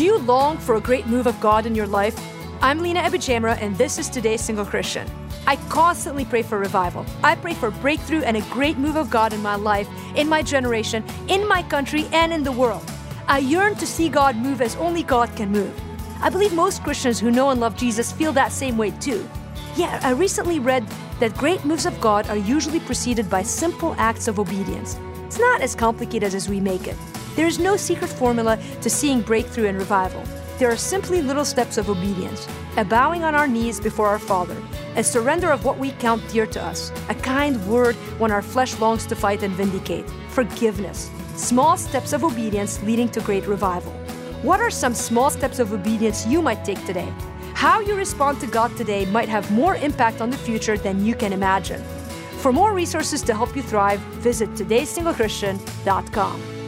Do you long for a great move of God in your life? I'm Lina AbuJamra, and this is today's Single Christian. I constantly pray for revival. I pray for breakthrough and a great move of God in my life, in my generation, in my country, and in the world. I yearn to see God move as only God can move. I believe most Christians who know and love Jesus feel that same way too. Yeah, I recently read that great moves of God are usually preceded by simple acts of obedience. It's not as complicated as we make it. There is no secret formula to seeing breakthrough and revival. There are simply little steps of obedience a bowing on our knees before our Father, a surrender of what we count dear to us, a kind word when our flesh longs to fight and vindicate, forgiveness, small steps of obedience leading to great revival. What are some small steps of obedience you might take today? How you respond to God today might have more impact on the future than you can imagine. For more resources to help you thrive, visit todaysinglechristian.com.